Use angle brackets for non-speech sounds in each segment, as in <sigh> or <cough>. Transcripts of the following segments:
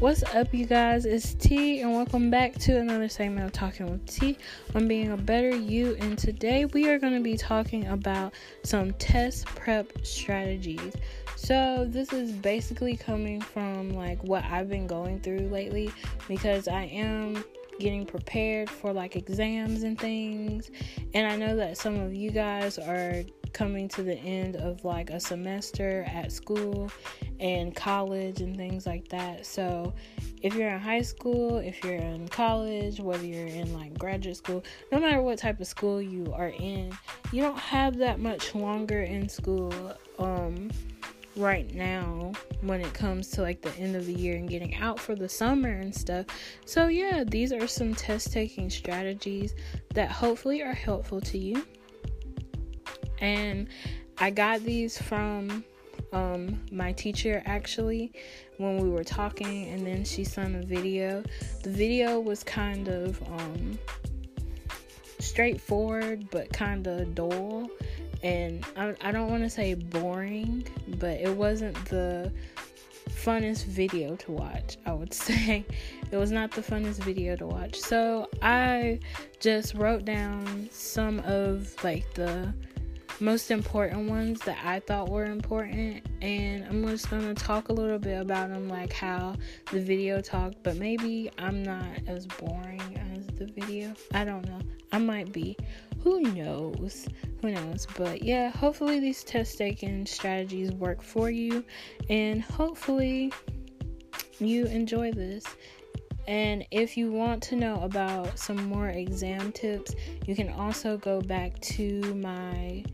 What's up, you guys? It's T, and welcome back to another segment of Talking with T on being a better you. And today we are going to be talking about some test prep strategies. So, this is basically coming from like what I've been going through lately because I am getting prepared for like exams and things. And I know that some of you guys are coming to the end of like a semester at school and college and things like that. So, if you're in high school, if you're in college, whether you're in like graduate school, no matter what type of school you are in, you don't have that much longer in school um right now when it comes to like the end of the year and getting out for the summer and stuff. So, yeah, these are some test taking strategies that hopefully are helpful to you and I got these from um, my teacher actually when we were talking, and then she sent a video. The video was kind of um, straightforward, but kind of dull, and I, I don't want to say boring, but it wasn't the funnest video to watch, I would <laughs> say. It was not the funnest video to watch. So I just wrote down some of like the most important ones that I thought were important, and I'm just gonna talk a little bit about them, like how the video talked, but maybe I'm not as boring as the video. I don't know. I might be. Who knows? Who knows? But yeah, hopefully these test taking strategies work for you, and hopefully you enjoy this. And if you want to know about some more exam tips, you can also go back to my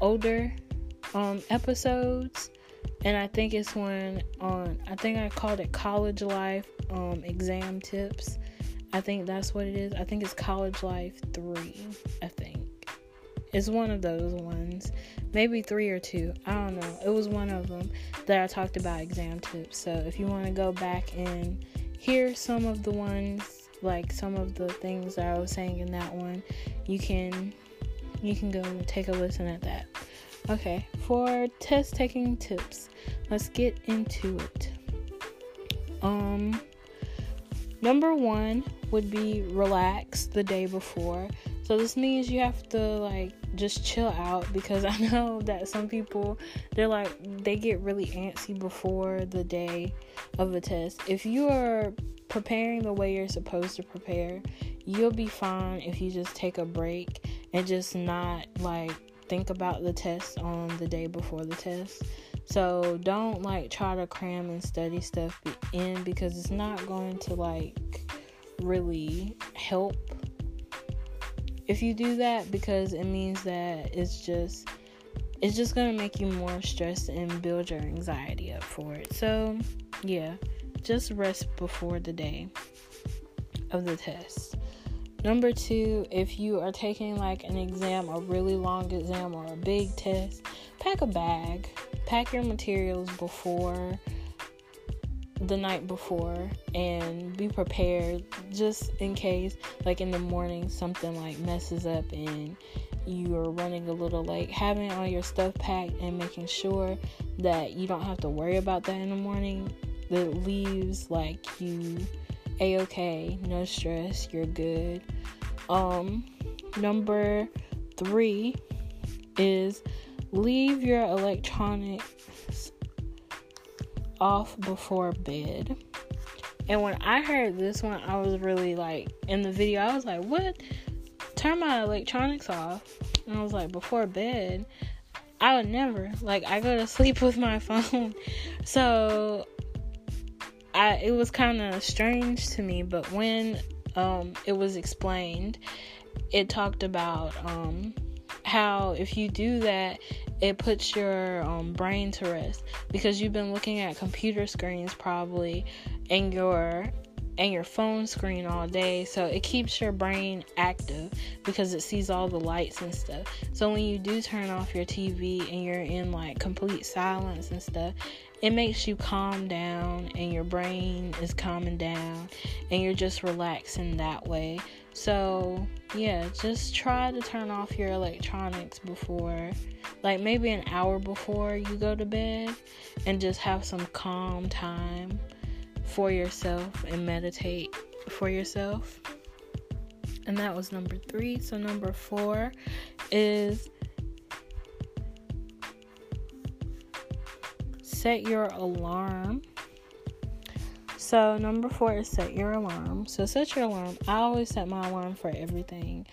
older um, episodes, and I think it's one on. I think I called it College Life um, Exam Tips. I think that's what it is. I think it's College Life Three. I think it's one of those ones, maybe three or two. I don't know. It was one of them that I talked about exam tips. So if you want to go back and hear some of the ones, like some of the things that I was saying in that one, you can you can go take a listen at that. Okay, for test taking tips, let's get into it. Um, number one would be relax the day before. So this means you have to like just chill out because <laughs> I know that some people they're like they get really antsy before the day of the test. If you are preparing the way you're supposed to prepare, you'll be fine if you just take a break and just not like think about the test on the day before the test. So don't like try to cram and study stuff in because it's not going to like really help if you do that because it means that it's just it's just going to make you more stressed and build your anxiety up for it. So, yeah, just rest before the day of the test. Number two, if you are taking like an exam, a really long exam, or a big test, pack a bag. Pack your materials before the night before and be prepared just in case, like in the morning, something like messes up and you are running a little late. Having all your stuff packed and making sure that you don't have to worry about that in the morning that leaves like you a okay, no stress, you're good. Um, number three is leave your electronics off before bed. And when I heard this one, I was really like, in the video, I was like, what? Turn my electronics off. And I was like, before bed? I would never. Like, I go to <laughs> sleep with my phone. So I it was kind of strange to me, but when um, it was explained, it talked about um, how if you do that, it puts your um, brain to rest. Because you've been looking at computer screens probably and your and your phone screen all day so it keeps your brain active because it sees all the lights and stuff so when you do turn off your tv and you're in like complete silence and stuff it makes you calm down and your brain is calming down and you're just relaxing that way. So, yeah, just try to turn off your electronics before, like maybe an hour before you go to bed, and just have some calm time for yourself and meditate for yourself. And that was number three. So, number four is set your alarm. So, number four is set your alarm. So, set your alarm. I always set my alarm for everything.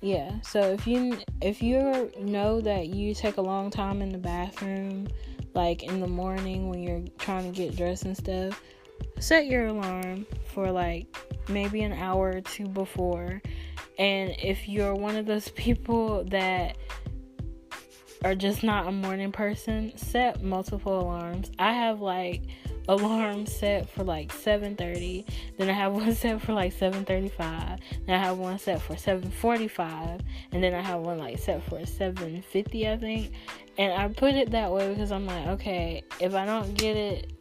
Yeah. So, if you if you know that you take a long time in the bathroom, like in the morning when you're trying to get dressed and stuff, set your alarm for like maybe an hour or two before. And if you're one of those <laughs> people that are just not a morning person, set multiple alarms. I have like alarm set for like 7:30, <laughs> then I have one set for like 7:35, then I have one set for 7:45, and then I have one like set for 7:50, I think. And I put it that way because I'm like, okay, if I don't get it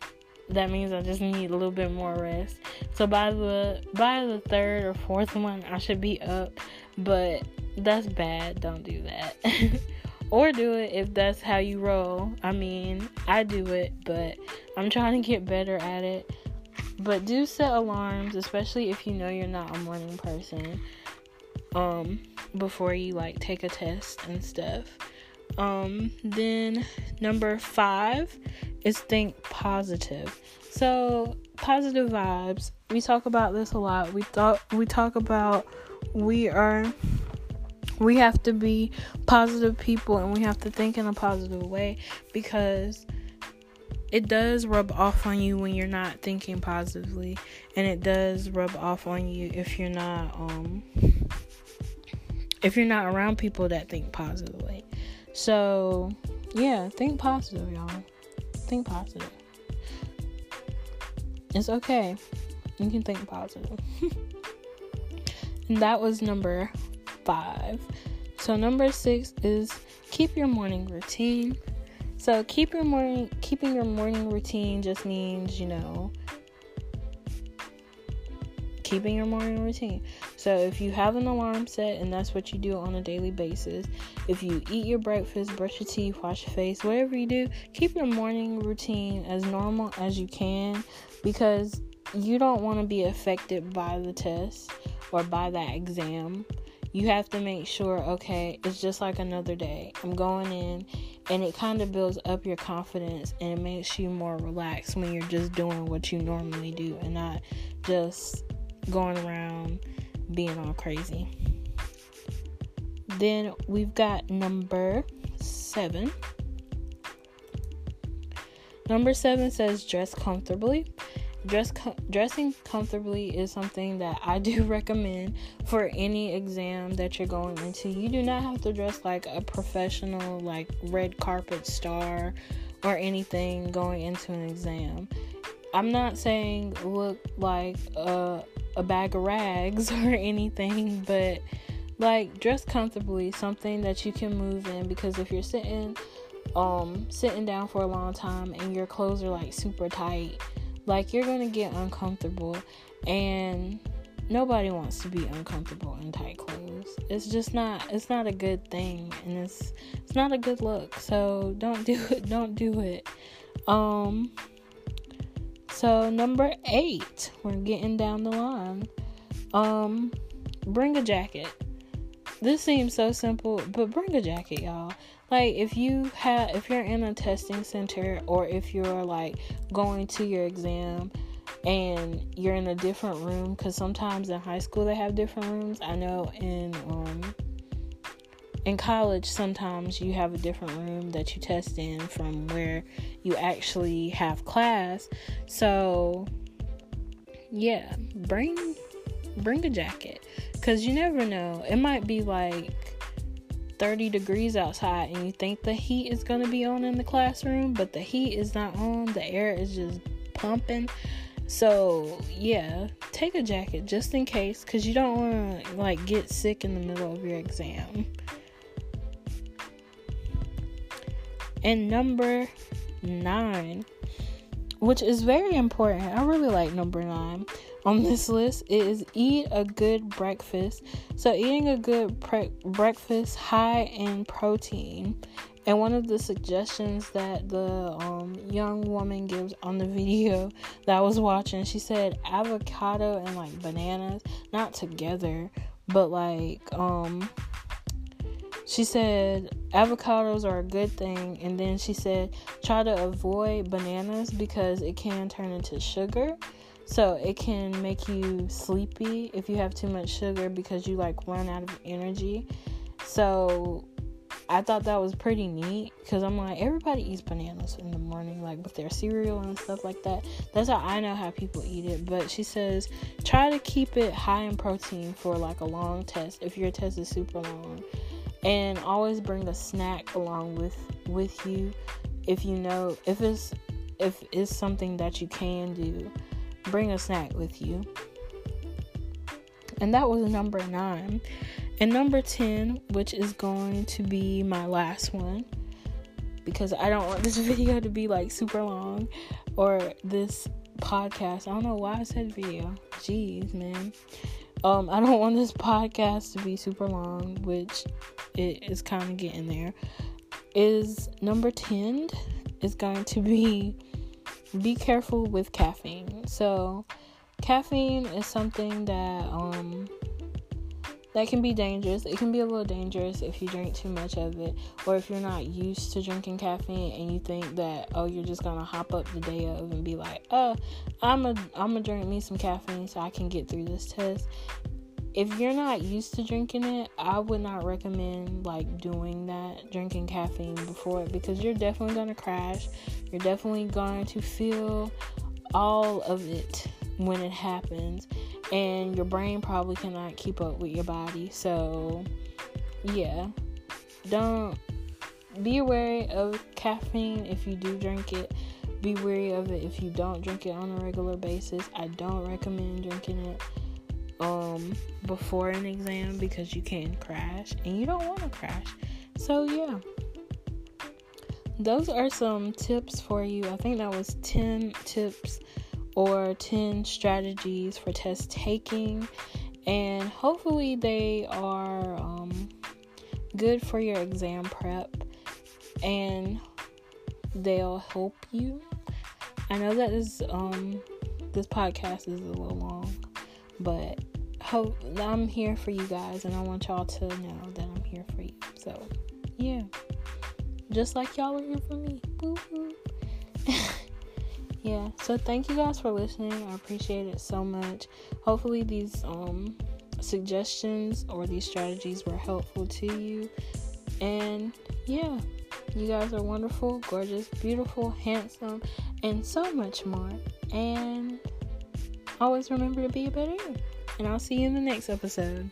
that means I just need a little bit more rest. So by the by the third or fourth one, I should be up, but that's bad. Don't do that. <laughs> or do it if that's how you roll. I mean, I do it, but I'm trying to get better at it. But do set alarms, especially if you know you're not a morning person. Um, before you like take a test and stuff. Um, then number five is think positive. So positive vibes. We talk about this a lot. We thought we talk about we are we have to be positive people and we have to think in a positive way because it does rub off on you when you're not thinking positively and it does rub off on you if you're not um if you're not around people that think positively so, yeah, think positive, y'all. Think positive. It's okay. You can think positive. <laughs> and that was number five. So number six is keep your morning routine. So keep your morning keeping your morning routine just means, you know, keeping your morning routine. So if you have an alarm set and that's what you do on a daily basis, if you eat your breakfast, brush your teeth, wash your face, whatever you do, keep your morning routine as normal as you can because you don't want to be affected by the test or by that exam. You have to make sure, okay, it's just like another day. I'm going in and it kind of builds up your confidence and it makes you more relaxed when you're just doing what you normally do and not just going around being all crazy. Then we've got number seven. Number seven says dress comfortably. Dress dressing comfortably is something that I <laughs> do recommend for any exam that you're going into. You do not have to dress like a professional, like red carpet star or anything going into an exam. I'm not saying look like a a bag of rags <laughs> or anything, but like dress comfortably, something that you can move in because if you're sitting um sitting down for a long time and your clothes are like super tight, like you're going to get uncomfortable and nobody wants to be uncomfortable in tight clothes. It's just not it's not a good thing and it's it's not a good look. So don't do it. <laughs> Don't do it. Um so number eight, we're getting down the line. Um, bring a jacket. This seems so simple, but bring a jacket, y'all. Like if you have, if you're in a testing center, or if you're like going to your exam, and you're in a different room, because sometimes in high school they have different rooms. I know in um in college sometimes you have a different room that you test in from where you actually have class. So yeah bring bring a jacket. Because you never know. It might be like 30 degrees outside and you think the heat is going to be on in the classroom but the heat is not on. The air is just pumping. So yeah take a jacket just in case because you don't want to like get sick in the middle of your exam And number nine, which is very important, I really like number nine on this list, is eat a good breakfast. So, eating a good pre- breakfast high in protein. And one of the suggestions that the um, young woman gives on the video that I was watching, she said avocado and like bananas, not together, but like um she said avocados are a good thing and then she said try to avoid bananas because it can turn into sugar so it can make you sleepy if you have too much sugar because you like run out of energy so I thought that was pretty neat because I'm like, everybody eats bananas in the morning, like with their cereal and stuff like that. That's how I know how people eat it. But she says, try to keep it high in protein for like a long test if your test is super long. And always bring a snack along with with you if you know if it's if it's something that you can do bring a snack with you and that was number nine and number 10, which is going to be my last one, because I don't want this <laughs> video to be like super long or this podcast. I don't know why I said video. Jeez, man. Um, I don't <laughs> want this podcast to be super long, which it is kind of getting there. Is number 10 is going to be be careful with caffeine. So, caffeine is something that um that can be dangerous. It can be a little dangerous if you drink too much of it, or if you're not used to drinking caffeine and you think that oh you're just gonna hop up the day of and be like oh I'm a I'm gonna drink me some caffeine so I can get through this test. If you're not used to drinking it, I would not recommend like doing that, drinking caffeine before it, because you're definitely gonna crash. You're definitely going to feel all of it when it happens and your brain probably cannot keep up with your body. So, yeah, don't be wary of caffeine if you do drink it. Be wary of it if you don't drink it on a regular basis. I don't recommend drinking it um before an exam because you can crash and you don't want to crash. So, yeah. Those are some tips for you. I think that was 10 tips or 10 strategies for test taking, and hopefully, they are um, good for your exam prep and they'll help you. I know that is um, this podcast is a little long, but hope I'm here for you guys, and I want y'all to know that I'm here for you. So, yeah, just like y'all are here for me. <laughs> yeah so thank you guys for listening. I appreciate it so much. Hopefully these um suggestions or these strategies were helpful to you. And yeah you guys are wonderful gorgeous beautiful handsome and so much more. And always remember to be a better you. And i'll see you in the next episode